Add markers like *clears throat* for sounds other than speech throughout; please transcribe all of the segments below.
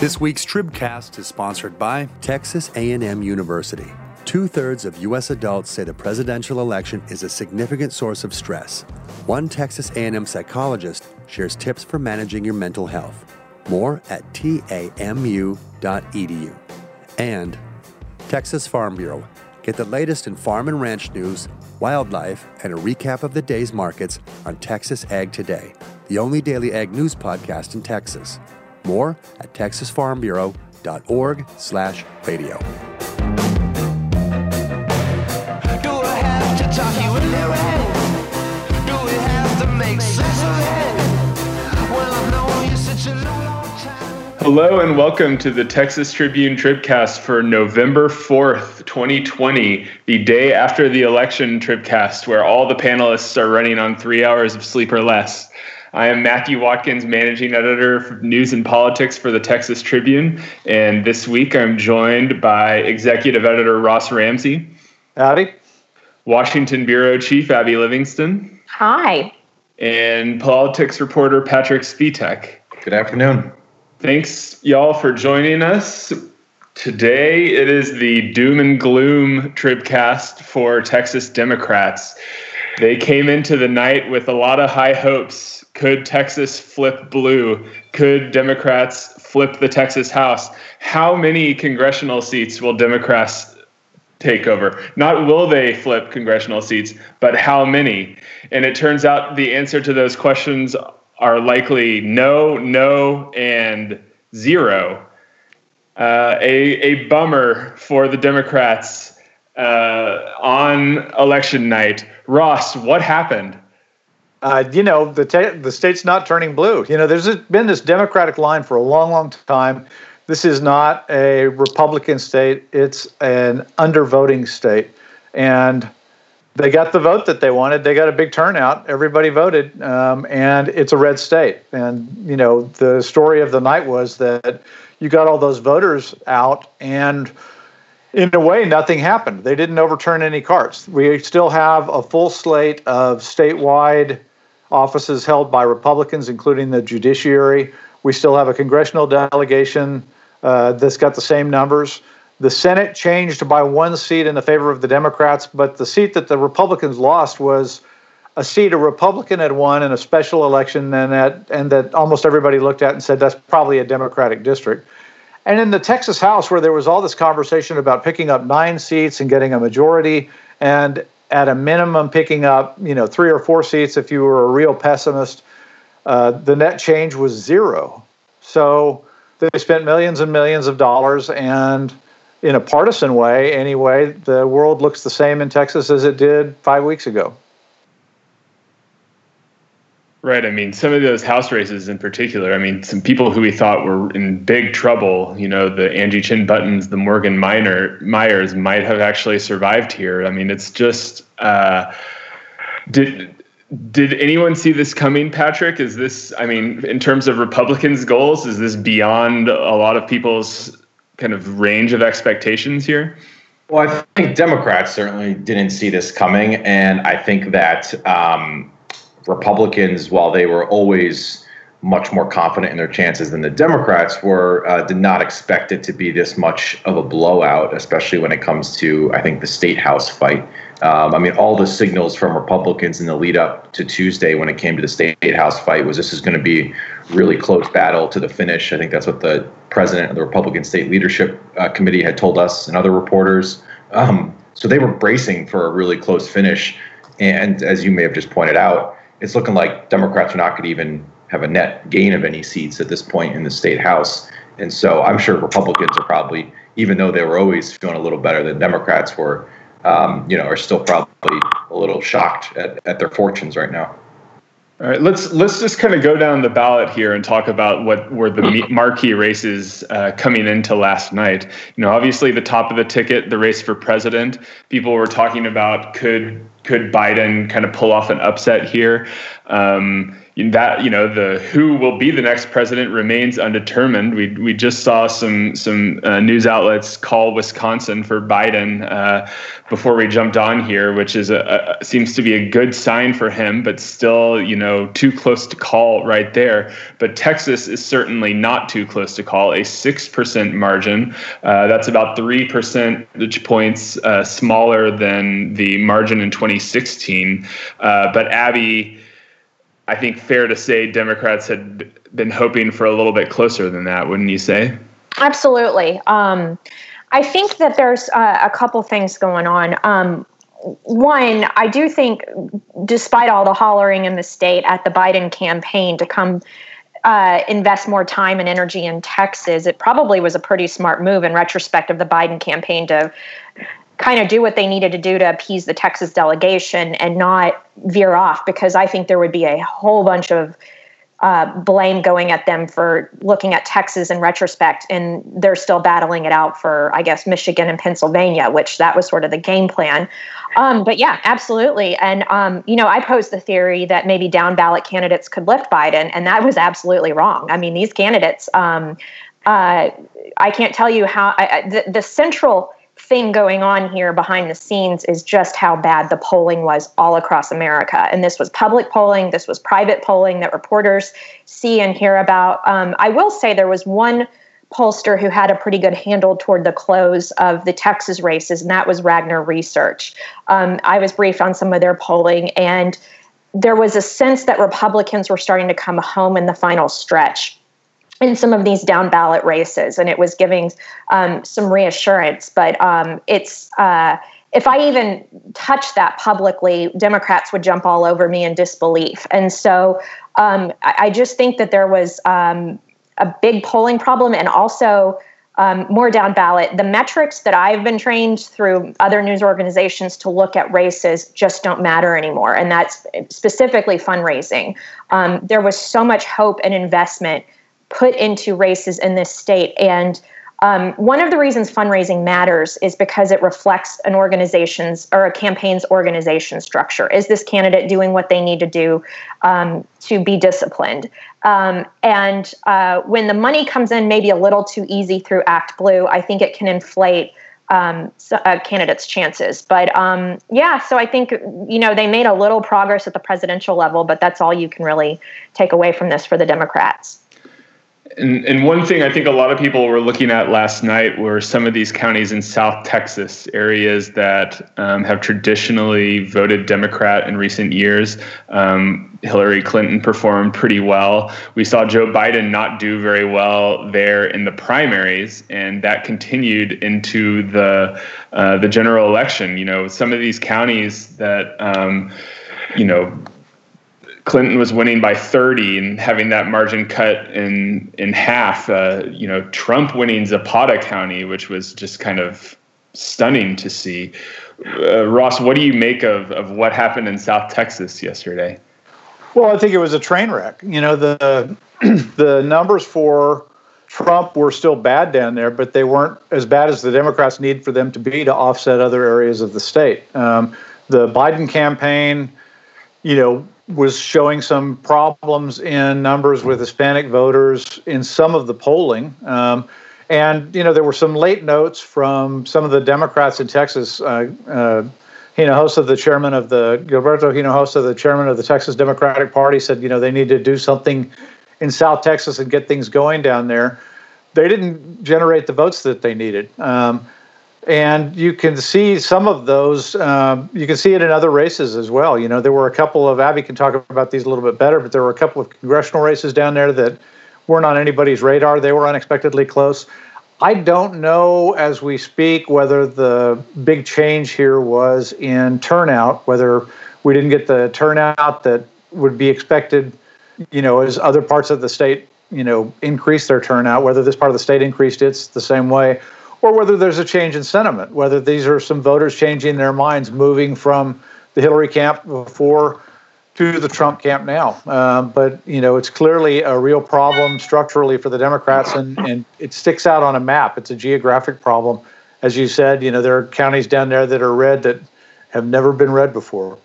This week's Tribcast is sponsored by Texas A&M University. Two-thirds of U.S. adults say the presidential election is a significant source of stress. One Texas A&M psychologist shares tips for managing your mental health. More at tamu.edu. And Texas Farm Bureau. Get the latest in farm and ranch news, wildlife, and a recap of the day's markets on Texas Ag Today, the only daily ag news podcast in Texas. More at texasfarmbureau.org slash radio. Do I have to talk you into it? Do we have to make sense of it? Well, I've known you such a long, long time. Hello and welcome to the Texas Tribune Tribcast for November 4th, 2020, the day after the election Tribcast, where all the panelists are running on three hours of sleep or less. I am Matthew Watkins, managing editor of news and politics for the Texas Tribune, and this week I'm joined by executive editor Ross Ramsey, Howdy. Washington bureau chief Abby Livingston, Hi. and politics reporter Patrick Svitek. Good afternoon. Thanks, y'all, for joining us. Today, it is the doom and gloom tribcast for Texas Democrats. They came into the night with a lot of high hopes. Could Texas flip blue? Could Democrats flip the Texas House? How many congressional seats will Democrats take over. Not will they flip congressional seats, but how many? And it turns out the answer to those questions are likely no, no, and zero. Uh, a, a bummer for the Democrats uh, on election night. Ross, what happened? Uh, you know, the the state's not turning blue. You know, there's been this Democratic line for a long, long time. This is not a Republican state. It's an undervoting state. And they got the vote that they wanted. They got a big turnout. Everybody voted, um, and it's a red state. And you know, the story of the night was that you got all those voters out, and in a way, nothing happened. They didn't overturn any carts. We still have a full slate of statewide offices held by Republicans, including the judiciary. We still have a congressional delegation uh, that's got the same numbers. The Senate changed by one seat in the favor of the Democrats, but the seat that the Republicans lost was a seat a Republican had won in a special election, and that and that almost everybody looked at and said that's probably a Democratic district. And in the Texas House, where there was all this conversation about picking up nine seats and getting a majority, and at a minimum picking up you know three or four seats if you were a real pessimist, uh, the net change was zero. So they spent millions and millions of dollars, and in a partisan way, anyway, the world looks the same in Texas as it did five weeks ago. Right. I mean, some of those house races in particular, I mean, some people who we thought were in big trouble, you know, the Angie Chen Buttons, the Morgan Minor, Myers might have actually survived here. I mean, it's just, uh, did, did anyone see this coming, Patrick? Is this, I mean, in terms of Republicans' goals, is this beyond a lot of people's kind of range of expectations here? Well, I think Democrats certainly didn't see this coming, and I think that um, Republicans, while they were always much more confident in their chances than the Democrats were, uh, did not expect it to be this much of a blowout, especially when it comes to, I think, the state house fight. Um, I mean, all the signals from Republicans in the lead up to Tuesday when it came to the state house fight was this is going to be really close battle to the finish. I think that's what the president of the Republican State Leadership uh, Committee had told us and other reporters. Um, so they were bracing for a really close finish. And as you may have just pointed out, it's looking like Democrats are not going to even have a net gain of any seats at this point in the state house. And so I'm sure Republicans are probably, even though they were always feeling a little better than Democrats were, um, you know, are still probably a little shocked at, at their fortunes right now. All right, let's let's just kind of go down the ballot here and talk about what were the marquee races uh, coming into last night. You know, obviously the top of the ticket, the race for president. People were talking about could could Biden kind of pull off an upset here? Um, that you know the who will be the next president remains undetermined. We we just saw some some uh, news outlets call Wisconsin for Biden uh, before we jumped on here, which is a, a, seems to be a good sign for him, but still you know too close to call right there. But Texas is certainly not too close to call. A six percent margin, uh, that's about three percentage points uh, smaller than the margin in 2016. Uh, but Abby I think fair to say Democrats had been hoping for a little bit closer than that, wouldn't you say? Absolutely. Um, I think that there's uh, a couple things going on. Um, one, I do think, despite all the hollering in the state at the Biden campaign to come uh, invest more time and energy in Texas, it probably was a pretty smart move in retrospect of the Biden campaign to kind of do what they needed to do to appease the Texas delegation and not veer off because I think there would be a whole bunch of uh, blame going at them for looking at Texas in retrospect, and they're still battling it out for, I guess, Michigan and Pennsylvania, which that was sort of the game plan. Um, but yeah, absolutely. And um, you know, I posed the theory that maybe down ballot candidates could lift Biden, and that was absolutely wrong. I mean, these candidates, um, uh, I can't tell you how I, the, the central thing going on here behind the scenes is just how bad the polling was all across America. And this was public polling, this was private polling that reporters see and hear about. Um, I will say there was one pollster who had a pretty good handle toward the close of the Texas races, and that was Ragnar Research. Um, I was briefed on some of their polling, and there was a sense that Republicans were starting to come home in the final stretch in some of these down ballot races, and it was giving um, some reassurance. But um, it's uh, if I even touched that publicly, Democrats would jump all over me in disbelief. And so um, I, I, just think that there was um, a big polling problem, and also. Um, more down ballot. The metrics that I've been trained through other news organizations to look at races just don't matter anymore. And that's specifically fundraising. Um, there was so much hope and investment put into races in this state. And um, one of the reasons fundraising matters is because it reflects an organization's or a campaign's organization structure. Is this candidate doing what they need to do um, to be disciplined? Um, and uh, when the money comes in, maybe a little too easy through Act Blue, I think it can inflate um, a candidate's chances. But um, yeah, so I think you know they made a little progress at the presidential level, but that's all you can really take away from this for the Democrats. And, and one thing I think a lot of people were looking at last night were some of these counties in South Texas, areas that um, have traditionally voted Democrat in recent years. Um, Hillary Clinton performed pretty well. We saw Joe Biden not do very well there in the primaries, and that continued into the uh, the general election. You know, some of these counties that um, you know Clinton was winning by 30 and having that margin cut in in half. Uh, you know, Trump winning Zapata County, which was just kind of stunning to see. Uh, Ross, what do you make of of what happened in South Texas yesterday? Well, I think it was a train wreck. You know, the *clears throat* the numbers for Trump were still bad down there, but they weren't as bad as the Democrats need for them to be to offset other areas of the state. Um, the Biden campaign, you know, was showing some problems in numbers with Hispanic voters in some of the polling. Um, and, you know, there were some late notes from some of the Democrats in Texas. Uh, uh, Hinojosa, the chairman of the, Gilberto Hinojosa, the chairman of the Texas Democratic Party, said, you know, they need to do something in South Texas and get things going down there. They didn't generate the votes that they needed. Um, and you can see some of those. Um, you can see it in other races as well. You know, there were a couple of Abby can talk about these a little bit better, but there were a couple of congressional races down there that weren't on anybody's radar. They were unexpectedly close. I don't know as we speak whether the big change here was in turnout, whether we didn't get the turnout that would be expected, you know, as other parts of the state, you know, increase their turnout, whether this part of the state increased its the same way, or whether there's a change in sentiment, whether these are some voters changing their minds, moving from the Hillary camp before to the Trump camp now. Um, but you know, it's clearly a real problem structurally for the Democrats, and, and it sticks out on a map. It's a geographic problem, as you said. You know, there are counties down there that are red that have never been red before.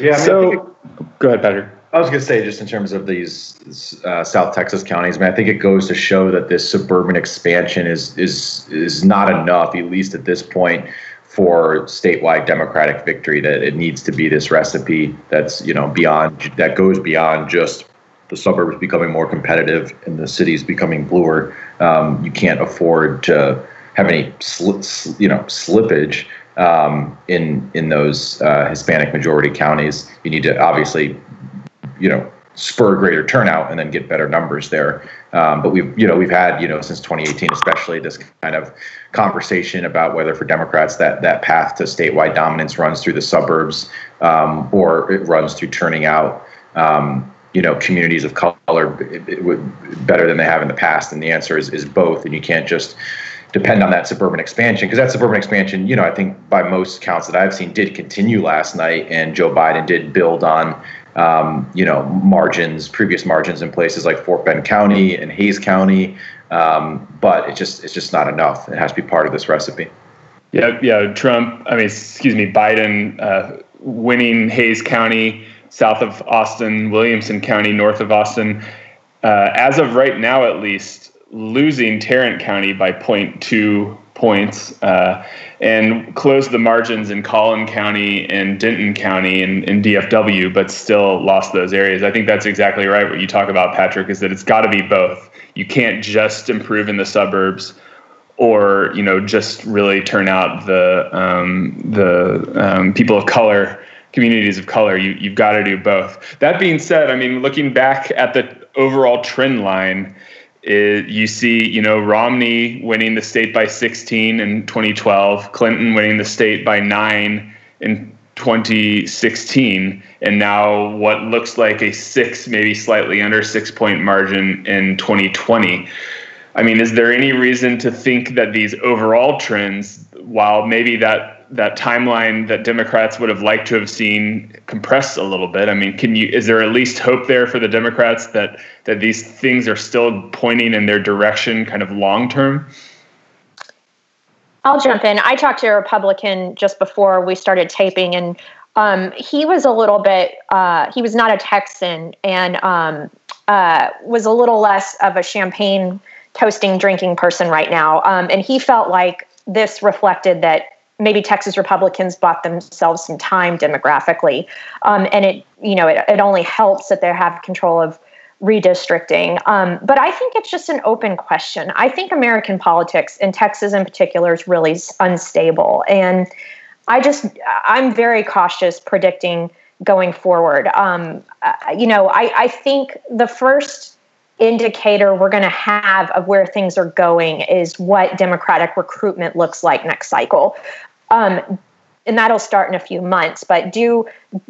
Yeah. I mean, So- I think it- Go ahead, Patrick. I was going to say, just in terms of these uh, South Texas counties, I mean, I think it goes to show that this suburban expansion is is is not enough, at least at this point, for statewide Democratic victory. That it needs to be this recipe that's you know beyond that goes beyond just the suburbs becoming more competitive and the cities becoming bluer. Um, you can't afford to have any sli- sl- you know slippage um, in in those uh, Hispanic majority counties. You need to obviously you know spur greater turnout and then get better numbers there. Um, but we've you know we've had you know since 2018 especially this kind of conversation about whether for Democrats that that path to statewide dominance runs through the suburbs um, or it runs through turning out. Um, you know, communities of color better than they have in the past, and the answer is is both. And you can't just depend on that suburban expansion because that suburban expansion, you know, I think by most counts that I've seen did continue last night, and Joe Biden did build on, um, you know, margins, previous margins in places like Fort Bend County and Hays County, um, but it just it's just not enough. It has to be part of this recipe. Yeah, yeah. Trump, I mean, excuse me, Biden uh, winning Hays County, south of Austin, Williamson County, north of Austin. Uh, as of right now, at least, losing Tarrant County by 0.2 points uh, and closed the margins in Collin County and Denton County and, and DFW, but still lost those areas. I think that's exactly right. What you talk about, Patrick, is that it's got to be both. You can't just improve in the suburbs or you know just really turn out the um, the um, people of color communities of color you, you've got to do both that being said i mean looking back at the overall trend line it, you see you know romney winning the state by 16 in 2012 clinton winning the state by 9 in 2016 and now what looks like a six maybe slightly under six point margin in 2020 I mean, is there any reason to think that these overall trends, while maybe that that timeline that Democrats would have liked to have seen compressed a little bit? I mean, can you is there at least hope there for the Democrats that that these things are still pointing in their direction, kind of long term? I'll jump in. I talked to a Republican just before we started taping, and um, he was a little bit. Uh, he was not a Texan, and um, uh, was a little less of a champagne toasting, drinking person right now. Um, and he felt like this reflected that maybe Texas Republicans bought themselves some time demographically, um, and it you know it, it only helps that they have control of redistricting. Um, but I think it's just an open question. I think American politics, in Texas in particular, is really unstable. And I just, I'm very cautious predicting going forward. Um, uh, you know, I, I think the first indicator we're going to have of where things are going is what Democratic recruitment looks like next cycle. Um, and that'll start in a few months. But do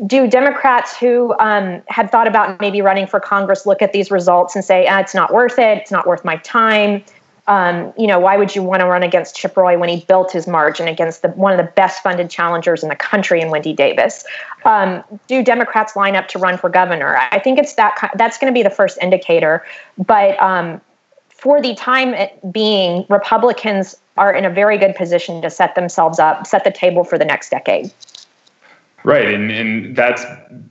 do Democrats who um, had thought about maybe running for Congress look at these results and say, ah, "It's not worth it. It's not worth my time." Um, you know, why would you want to run against Chip Roy when he built his margin against the, one of the best funded challengers in the country in Wendy Davis? Um, do Democrats line up to run for governor? I think it's that that's going to be the first indicator. But um, for the time being, Republicans are in a very good position to set themselves up, set the table for the next decade. Right, and and that's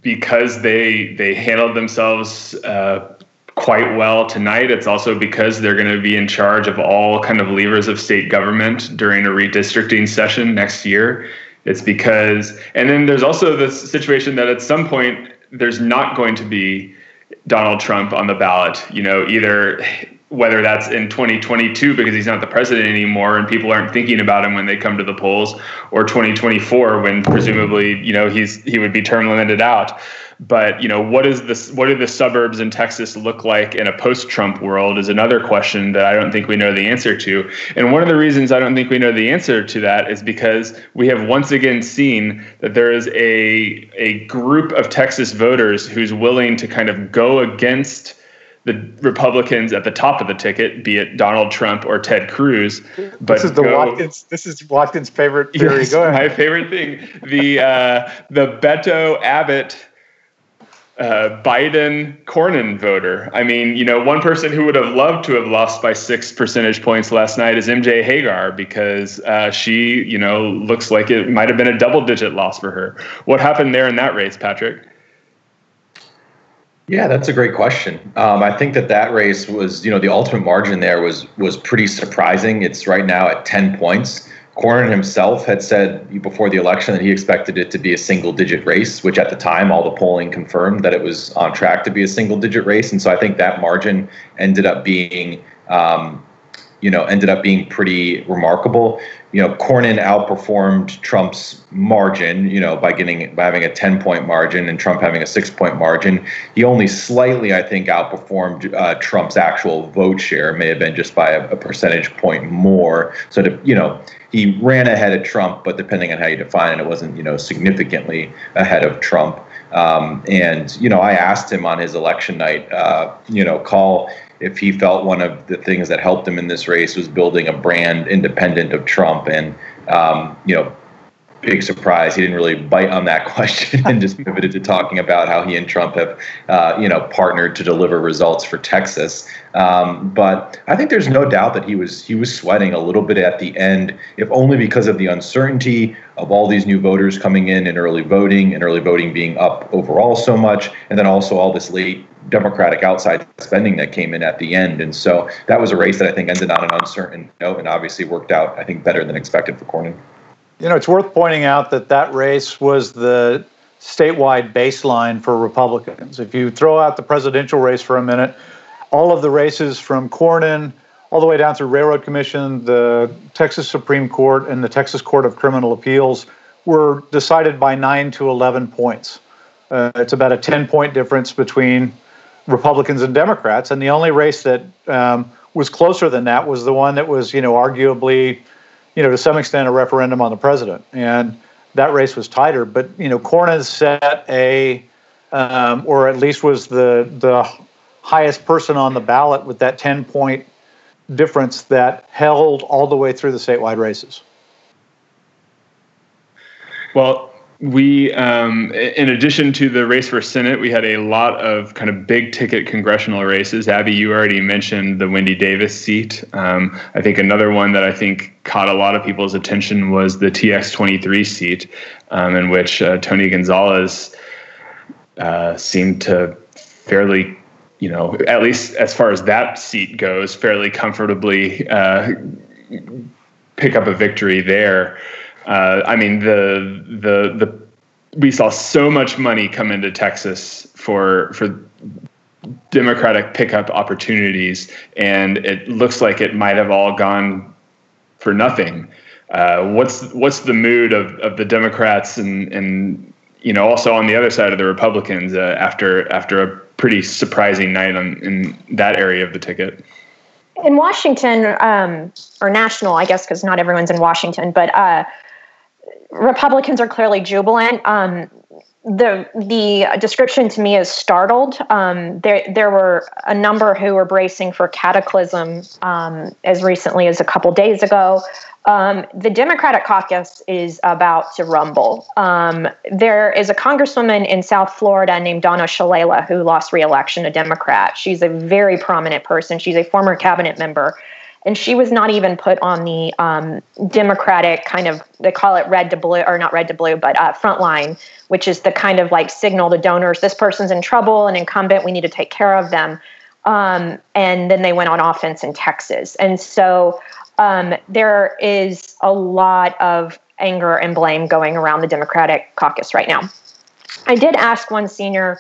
because they they handled themselves uh, quite well tonight. It's also because they're going to be in charge of all kind of levers of state government during a redistricting session next year. It's because, and then there's also this situation that at some point there's not going to be Donald Trump on the ballot. You know, either whether that's in 2022 because he's not the president anymore and people aren't thinking about him when they come to the polls, or 2024 when presumably you know he's he would be term limited out. But you know, what is this? What do the suburbs in Texas look like in a post-Trump world? Is another question that I don't think we know the answer to. And one of the reasons I don't think we know the answer to that is because we have once again seen that there is a a group of Texas voters who's willing to kind of go against the Republicans at the top of the ticket, be it Donald Trump or Ted Cruz. But this is the go, Watkins. This is Watkins' favorite theory. Yes, Go ahead. my favorite thing. The uh, the Beto Abbott uh, Biden Cornyn voter. I mean, you know, one person who would have loved to have lost by six percentage points last night is MJ Hegar because uh, she, you know, looks like it might have been a double digit loss for her. What happened there in that race, Patrick? Yeah, that's a great question. Um, I think that that race was, you know, the ultimate margin there was was pretty surprising. It's right now at ten points. Cornyn himself had said before the election that he expected it to be a single digit race, which at the time all the polling confirmed that it was on track to be a single digit race. And so I think that margin ended up being, um, you know, ended up being pretty remarkable. You know, Cornyn outperformed Trump's margin, you know, by getting by having a 10 point margin and Trump having a six point margin. He only slightly, I think, outperformed uh, Trump's actual vote share, may have been just by a, a percentage point more. So to, you know, he ran ahead of Trump, but depending on how you define it, it wasn't you know significantly ahead of Trump. Um, and you know, I asked him on his election night, uh, you know, call if he felt one of the things that helped him in this race was building a brand independent of Trump, and um, you know, big surprise. He didn't really bite on that *laughs* question and just pivoted to talking about how he and Trump have, uh, you know, partnered to deliver results for Texas. Um, but I think there's no doubt that he was he was sweating a little bit at the end, if only because of the uncertainty of all these new voters coming in and early voting and early voting being up overall so much, and then also all this late Democratic outside spending that came in at the end. And so that was a race that I think ended on an uncertain note and obviously worked out, I think, better than expected for Cornyn. You know, it's worth pointing out that that race was the statewide baseline for Republicans. If you throw out the presidential race for a minute, all of the races from Cornyn all the way down through Railroad Commission, the Texas Supreme Court, and the Texas Court of Criminal Appeals were decided by 9 to 11 points. Uh, it's about a 10 point difference between Republicans and Democrats. And the only race that um, was closer than that was the one that was, you know, arguably you know, to some extent, a referendum on the president, and that race was tighter. But you know, Cornyn set a, um, or at least was the the highest person on the ballot with that ten point difference that held all the way through the statewide races. Well, we, um, in addition to the race for Senate, we had a lot of kind of big ticket congressional races. Abby, you already mentioned the Wendy Davis seat. Um, I think another one that I think caught a lot of people's attention was the TX23 seat, um, in which uh, Tony Gonzalez uh, seemed to fairly, you know, at least as far as that seat goes, fairly comfortably uh, pick up a victory there. Uh, I mean, the the the we saw so much money come into Texas for for Democratic pickup opportunities, and it looks like it might have all gone for nothing. Uh, what's what's the mood of, of the Democrats and and you know also on the other side of the Republicans uh, after after a pretty surprising night on in that area of the ticket? In Washington, um, or national, I guess, because not everyone's in Washington, but uh, Republicans are clearly jubilant. Um, the the description to me is startled. Um, there there were a number who were bracing for cataclysm um, as recently as a couple days ago. Um, the Democratic caucus is about to rumble. Um, there is a congresswoman in South Florida named Donna Shalala who lost reelection, a Democrat. She's a very prominent person. She's a former cabinet member and she was not even put on the um, Democratic kind of they call it red to blue or not red to blue, but uh, front line, which is the kind of like signal to donors this person's in trouble, an incumbent, we need to take care of them. Um, and then they went on offense in Texas, and so um, there is a lot of anger and blame going around the Democratic caucus right now. I did ask one senior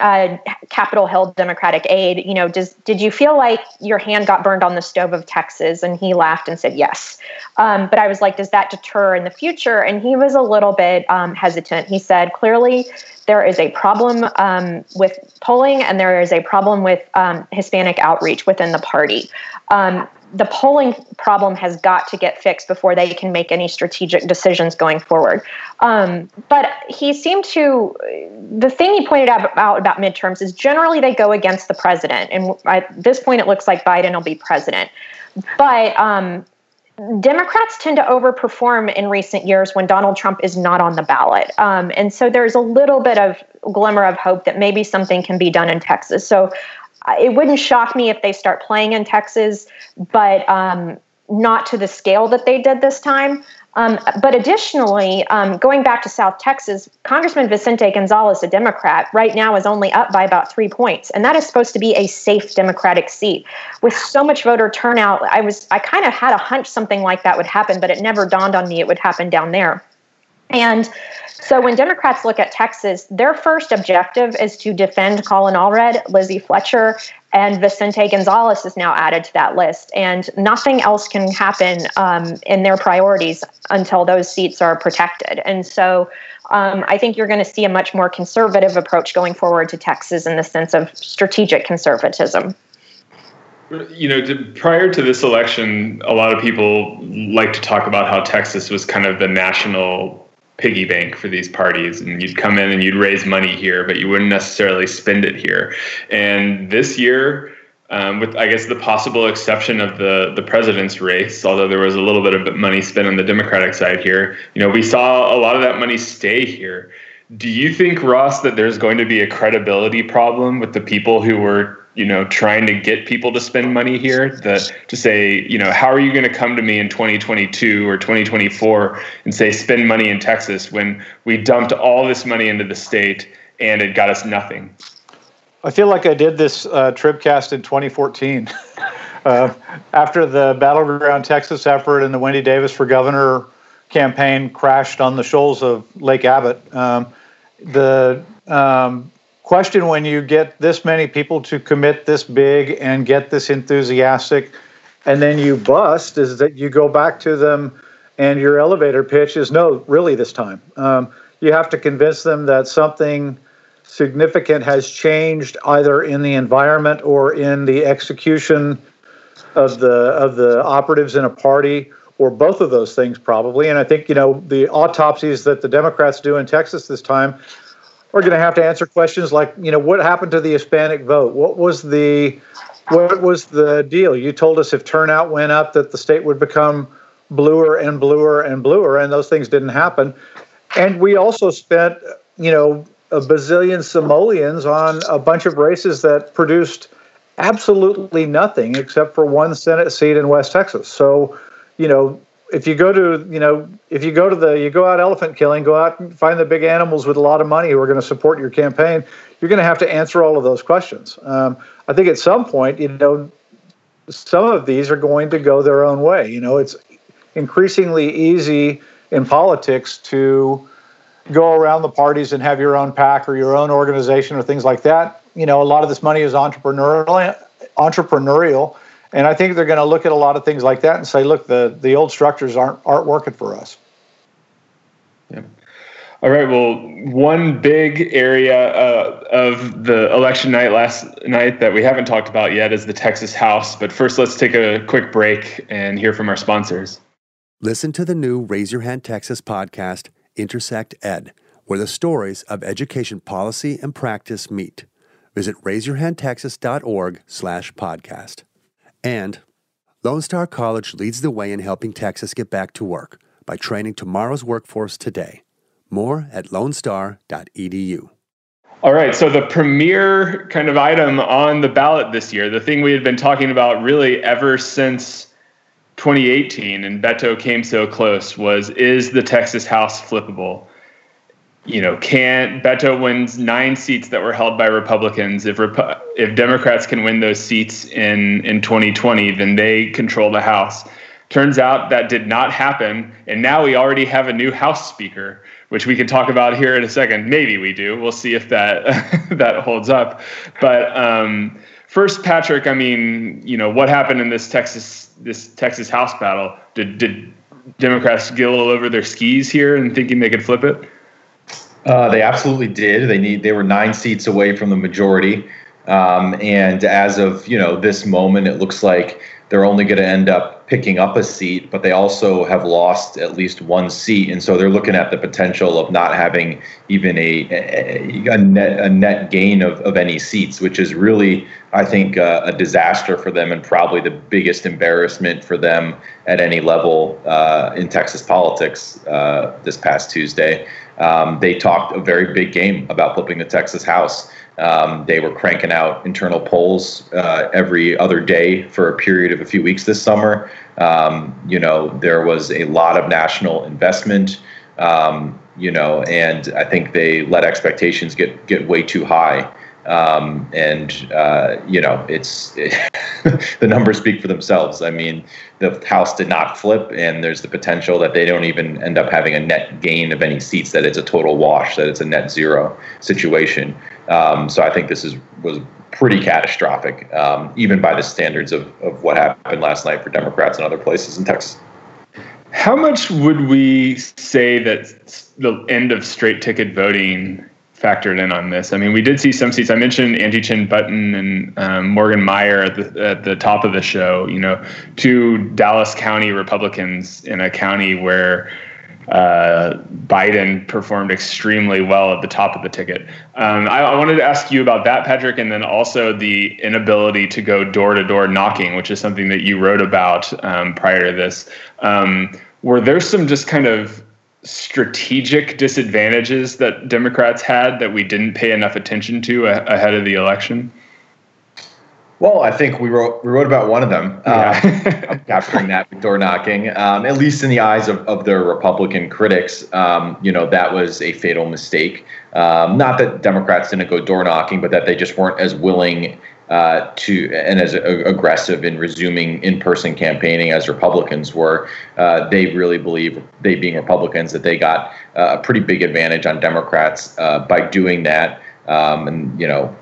uh, Capitol Hill Democratic aide, you know, does did you feel like your hand got burned on the stove of Texas? And he laughed and said yes. Um, but I was like, does that deter in the future? And he was a little bit um, hesitant. He said, clearly there is a problem um, with polling and there is a problem with um, Hispanic outreach within the party. The polling problem has got to get fixed before they can make any strategic decisions going forward. Um, but he seemed to, the thing he pointed out about, about midterms is generally they go against the president. And at this point, it looks like Biden will be president. But um, Democrats tend to overperform in recent years when Donald Trump is not on the ballot. Um, and so there's a little bit of glimmer of hope that maybe something can be done in Texas. So it wouldn't shock me if they start playing in Texas, but um, not to the scale that they did this time. Um, but additionally, um, going back to South Texas, Congressman Vicente Gonzalez, a Democrat, right now is only up by about three points, and that is supposed to be a safe Democratic seat. With so much voter turnout, I was I kind of had a hunch something like that would happen, but it never dawned on me it would happen down there. And so when Democrats look at Texas, their first objective is to defend Colin Allred, Lizzie Fletcher, and Vicente Gonzalez is now added to that list. And nothing else can happen um, in their priorities until those seats are protected. And so um, I think you're going to see a much more conservative approach going forward to Texas in the sense of strategic conservatism. You know, prior to this election, a lot of people like to talk about how Texas was kind of the national piggy bank for these parties and you'd come in and you'd raise money here but you wouldn't necessarily spend it here and this year um, with I guess the possible exception of the the president's race, although there was a little bit of money spent on the Democratic side here, you know, we saw a lot of that money stay here. Do you think, Ross, that there's going to be a credibility problem with the people who were you know trying to get people to spend money here that to say you know how are you going to come to me in 2022 or 2024 and say spend money in texas when we dumped all this money into the state and it got us nothing? I feel like i did this uh, tribcast in 2014 *laughs* uh, after the battleground texas effort and the wendy davis for governor campaign crashed on the shoals of lake abbott um, the um, question when you get this many people to commit this big and get this enthusiastic and then you bust is that you go back to them and your elevator pitch is no really this time. Um, you have to convince them that something significant has changed either in the environment or in the execution of the of the operatives in a party or both of those things probably. And i think you know the autopsies that the democrats do in texas this time we're going to have to answer questions like, you know, what happened to the Hispanic vote? What was the what was the deal? You told us if turnout went up that the state would become bluer and bluer and bluer, and those things didn't happen. And we also spent, you know, a bazillion simoleons on a bunch of races that produced absolutely nothing except for one Senate seat in West Texas. So, you know, if you go to you know if you go to the you go out elephant killing go out and find the big animals with a lot of money who are going to support your campaign you're going to have to answer all of those questions. Um, i think at some point you know some of these are going to go their own way. You know it's increasingly easy in politics to go around the parties and have your own PAC or your own organization or things like that. You know a lot of this money is entrepreneurial entrepreneurial and I think they're going to look at a lot of things like that and say, look, the, the old structures aren't, aren't working for us. Yeah. All right. Well, one big area uh, of the election night last night that we haven't talked about yet is the Texas House. But first, let's take a quick break and hear from our sponsors. Listen to the new Raise Your Hand Texas podcast, Intersect Ed, where the stories of education policy and practice meet. Visit raiseyourhandtexas.org slash podcast. And Lone Star College leads the way in helping Texas get back to work by training tomorrow's workforce today. More at lonestar.edu. All right, so the premier kind of item on the ballot this year, the thing we had been talking about really ever since 2018 and Beto came so close was is the Texas House flippable? You know, can Beto wins nine seats that were held by Republicans. If Repu- if Democrats can win those seats in in 2020, then they control the House. Turns out that did not happen, and now we already have a new House Speaker, which we can talk about here in a second. Maybe we do. We'll see if that *laughs* that holds up. But um, first, Patrick, I mean, you know, what happened in this Texas this Texas House battle? Did did Democrats get a little over their skis here and thinking they could flip it? Uh, they absolutely did. They need. They were nine seats away from the majority, um, and as of you know this moment, it looks like they're only going to end up picking up a seat, but they also have lost at least one seat, and so they're looking at the potential of not having even a a, net a net gain of, of any seats, which is really, I think, uh, a disaster for them and probably the biggest embarrassment for them at any level uh, in Texas politics uh, this past Tuesday. Um, they talked a very big game about flipping the Texas House. Um, they were cranking out internal polls uh, every other day for a period of a few weeks this summer. Um, you know, there was a lot of national investment. Um, you know, and I think they let expectations get get way too high. Um, and uh, you know, it's it, *laughs* the numbers speak for themselves. I mean, the House did not flip, and there's the potential that they don't even end up having a net gain of any seats. That it's a total wash. That it's a net zero situation. Um, so I think this is was pretty catastrophic, um, even by the standards of, of what happened last night for Democrats and other places in Texas. How much would we say that the end of straight ticket voting factored in on this? I mean, we did see some seats. I mentioned Angie Chen Button and um, Morgan Meyer at the at the top of the show. You know, two Dallas County Republicans in a county where uh, Biden performed extremely well at the top of the ticket. Um, I, I, wanted to ask you about that, Patrick, and then also the inability to go door to door knocking, which is something that you wrote about um, prior to this. Um, were there some just kind of strategic disadvantages that Democrats had that we didn't pay enough attention to a- ahead of the election? Well, I think we wrote we wrote about one of them, yeah. uh, capturing that door knocking. Um, at least in the eyes of, of their Republican critics, um, you know that was a fatal mistake. Um, not that Democrats didn't go door knocking, but that they just weren't as willing uh, to and as aggressive in resuming in-person campaigning as Republicans were. Uh, they really believe, they being Republicans, that they got uh, a pretty big advantage on Democrats uh, by doing that. Um, and you know,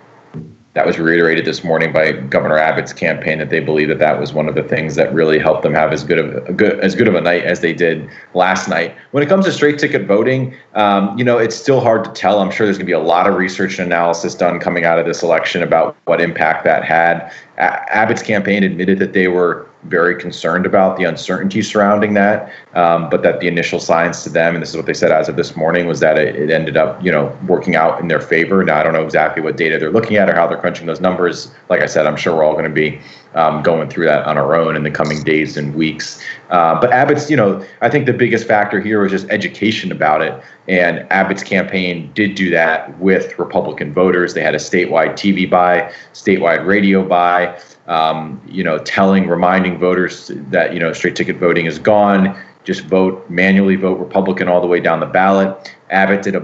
that was reiterated this morning by Governor Abbott's campaign that they believe that that was one of the things that really helped them have as good of a good as good of a night as they did last night. When it comes to straight ticket voting, um, you know it's still hard to tell. I'm sure there's going to be a lot of research and analysis done coming out of this election about what impact that had. A- Abbott's campaign admitted that they were very concerned about the uncertainty surrounding that, um, but that the initial signs to them, and this is what they said as of this morning, was that it, it, ended up, you know, working out in their favor. Now I don't know exactly what data they're looking at or how they're crunching those numbers. Like I said, I'm sure we're all going to be um, going through that on our own in the coming days and weeks. Uh, but Abbott's, you know, I think the biggest factor here was just education about it. And Abbott's campaign did do that with Republican voters. They had a statewide TV buy, statewide radio buy um, you know, telling, reminding voters that you know straight ticket voting is gone. Just vote manually, vote Republican all the way down the ballot. Abbott did a,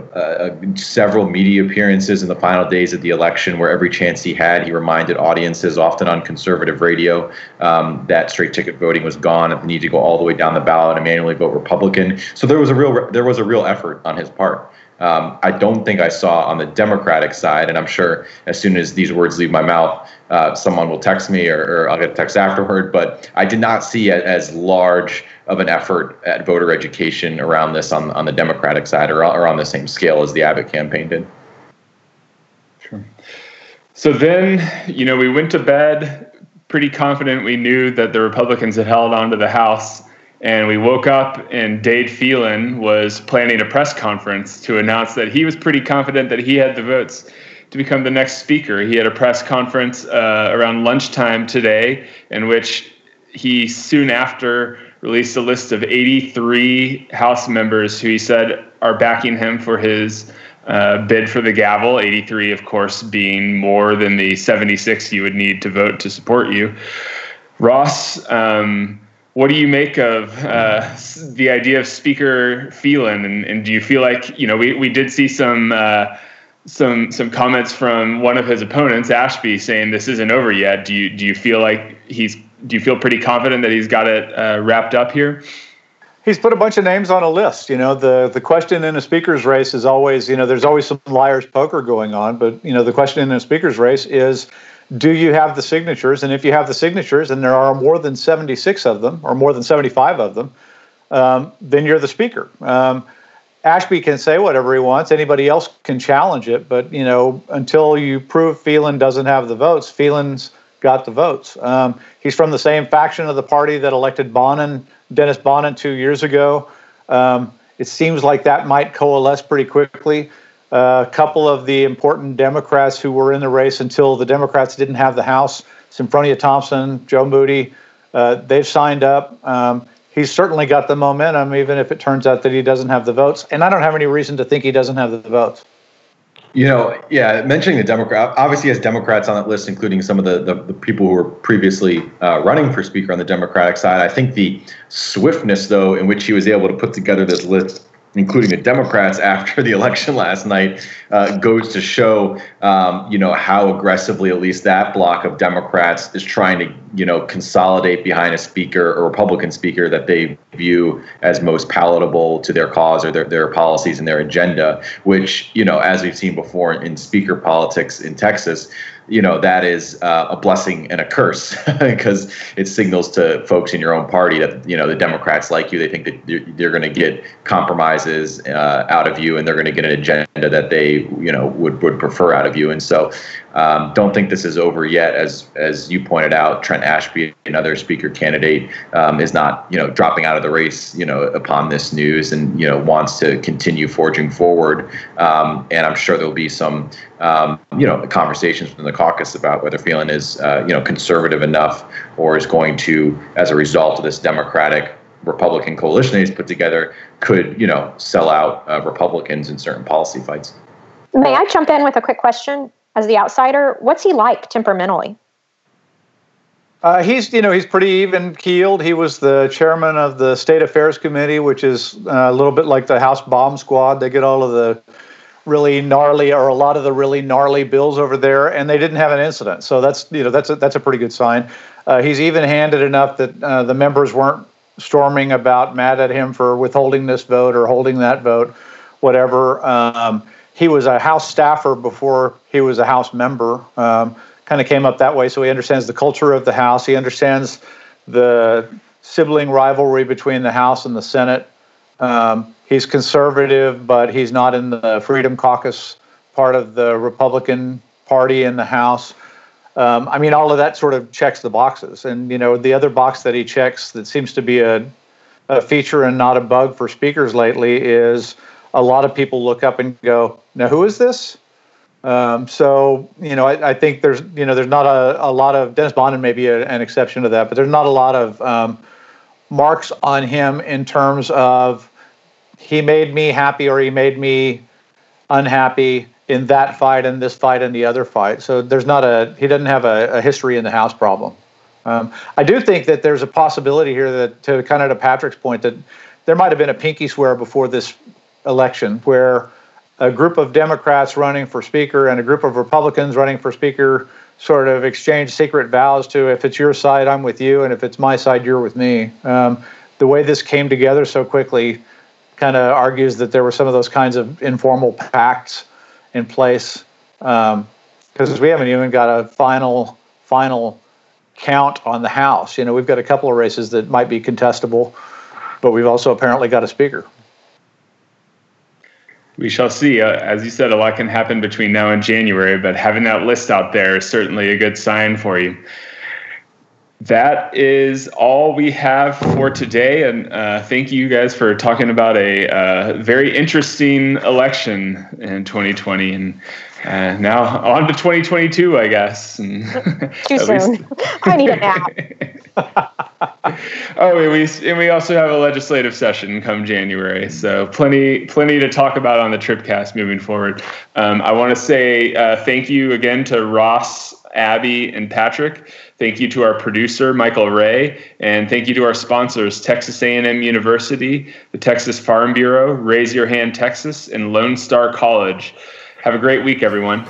a, several media appearances in the final days of the election, where every chance he had, he reminded audiences, often on conservative radio, um, that straight ticket voting was gone and the need to go all the way down the ballot and manually vote Republican. So there was a real there was a real effort on his part. Um, I don't think I saw on the Democratic side, and I'm sure as soon as these words leave my mouth, uh, someone will text me or, or, I'll get a text afterward. But I did not see it as large of an effort at voter education around this on, on the Democratic side or, or on the same scale as the Abbott campaign did. Sure. So then, you know, we went to bed pretty confident we knew that the Republicans had held on to the House and we woke up and Dade Phelan was planning a press conference to announce that he was pretty confident that he had the votes to become the next speaker. He had a press conference uh, around lunchtime today in which he soon after released a list of 83 House members who he said are backing him for his uh, bid for the gavel. 83, of course, being more than the 76 you would need to vote to support you. Ross, um, what do you make of uh, the idea of Speaker Phelan, and, and, do you feel like you know we, we did see some uh, some some comments from one of his opponents, Ashby, saying this isn't over yet. Do you do you feel like he's do you feel pretty confident that he's got it uh, wrapped up here? He's put a bunch of names on a list. You know, the the question in a speaker's race is always, you know, there's always some liar's poker going on, but you know, the question in a speaker's race is do you have the signatures? And if you have the signatures, and there are more than 76 of them, or more than 75 of them, um, then you're the speaker. Um, Ashby can say whatever he wants. Anybody else can challenge it, but you know, until you prove Phelan doesn't have the votes, Phelan's got the votes. Um, he's from the same faction of the party that elected Bonnen, Dennis Bonnen, two years ago. Um, it seems like that might coalesce pretty quickly. A couple of the important Democrats who were in the race until the Democrats didn't have the House, Senfronia Thompson, Joe Moody, uh, they've signed up. Um, he's certainly got the momentum, even if it turns out that he doesn't have the votes. And I don't have any reason to think he doesn't have the votes. You know, yeah, mentioning the Democrat, obviously has Democrats on that list, including some of the, the, the people who were previously uh, running for Speaker on the Democratic side. I think the swiftness, though, in which he was able to put together this list including the Democrats *laughs* after the election last night, uh, goes to show, um, you know, how aggressively at least that block of Democrats is trying to, you know, consolidate behind a speaker a Republican speaker that they view as most palatable to their cause or their, their policies and their agenda, which, you know, as we've seen before in speaker politics in Texas, you know that is uh, a blessing and a curse *laughs* because it signals to folks in your own party that you know the Democrats like you. They think that they're, they're going to get compromises uh, out of you, and they're going to get an agenda that they you know would would prefer out of you. And so, um, don't think this is over yet. As as you pointed out, Trent Ashby, another speaker candidate, um, is not you know dropping out of the race. You know upon this news, and you know wants to continue forging forward. Um, and I'm sure there'll be some um, you know conversations within the caucus about whether Phelan is uh, you know conservative enough or is going to, as a result of this Democratic Republican coalition he's put together, could you know sell out uh, Republicans in certain policy fights. May I jump in with a quick question? As the outsider, what's he like temperamentally? Uh, he's, you know, he's pretty even keeled. He was the chairman of the State Affairs Committee, which is uh, a little bit like the House Bomb Squad. They get all of the really gnarly or a lot of the really gnarly bills over there, and they didn't have an incident. So that's, you know, that's a, that's a pretty good sign. Uh, he's even-handed enough that uh, the members weren't storming about, mad at him for withholding this vote or holding that vote, whatever. Um, he was a House staffer before he was a House member. Um, kind of came up that way, so he understands the culture of the House. He understands the sibling rivalry between the House and the Senate. Um, he's conservative, but he's not in the Freedom Caucus part of the Republican Party in the House. Um, I mean, all of that sort of checks the boxes. And you know, the other box that he checks that seems to be a, a feature and not a bug for speakers lately is a lot of people look up and go, "Now, who is this?" Um, so you know, I, I, think there's you know there's not a, a lot of Dennis Bonnen may be a, an exception to that, but there's not a lot of um, marks on him in terms of he made me happy or he made me unhappy in that fight and this fight and the other fight. So there's not a he doesn't have a, a history in the House problem. Um, I do think that there's a possibility here that to kind of to Patrick's point that there might have been a pinky swear before this election where a group of Democrats running for Speaker and a group of Republicans running for Speaker sort of exchange secret vows to if it's your side, I'm with you, and if it's my side, you're with me. Um, the way this came together so quickly kind of argues that there were some of those kinds of informal pacts in place because um, we haven't even got a final final count on the House. You know, we've got a couple of races that might be contestable, but we've also apparently got a speaker. We shall see. Uh, as you said, a lot can happen between now and January, but having that list out there is certainly a good sign for you. That is all we have for today. And uh, thank you guys for talking about a uh, very interesting election in 2020. And uh, now on to 2022, I guess. Too *laughs* soon. *laughs* I need a nap. *laughs* *laughs* oh, and we and we also have a legislative session come January, so plenty plenty to talk about on the Tribcast moving forward. Um, I want to say uh, thank you again to Ross, Abby, and Patrick. Thank you to our producer Michael Ray, and thank you to our sponsors Texas A&M University, the Texas Farm Bureau, Raise Your Hand Texas, and Lone Star College. Have a great week, everyone.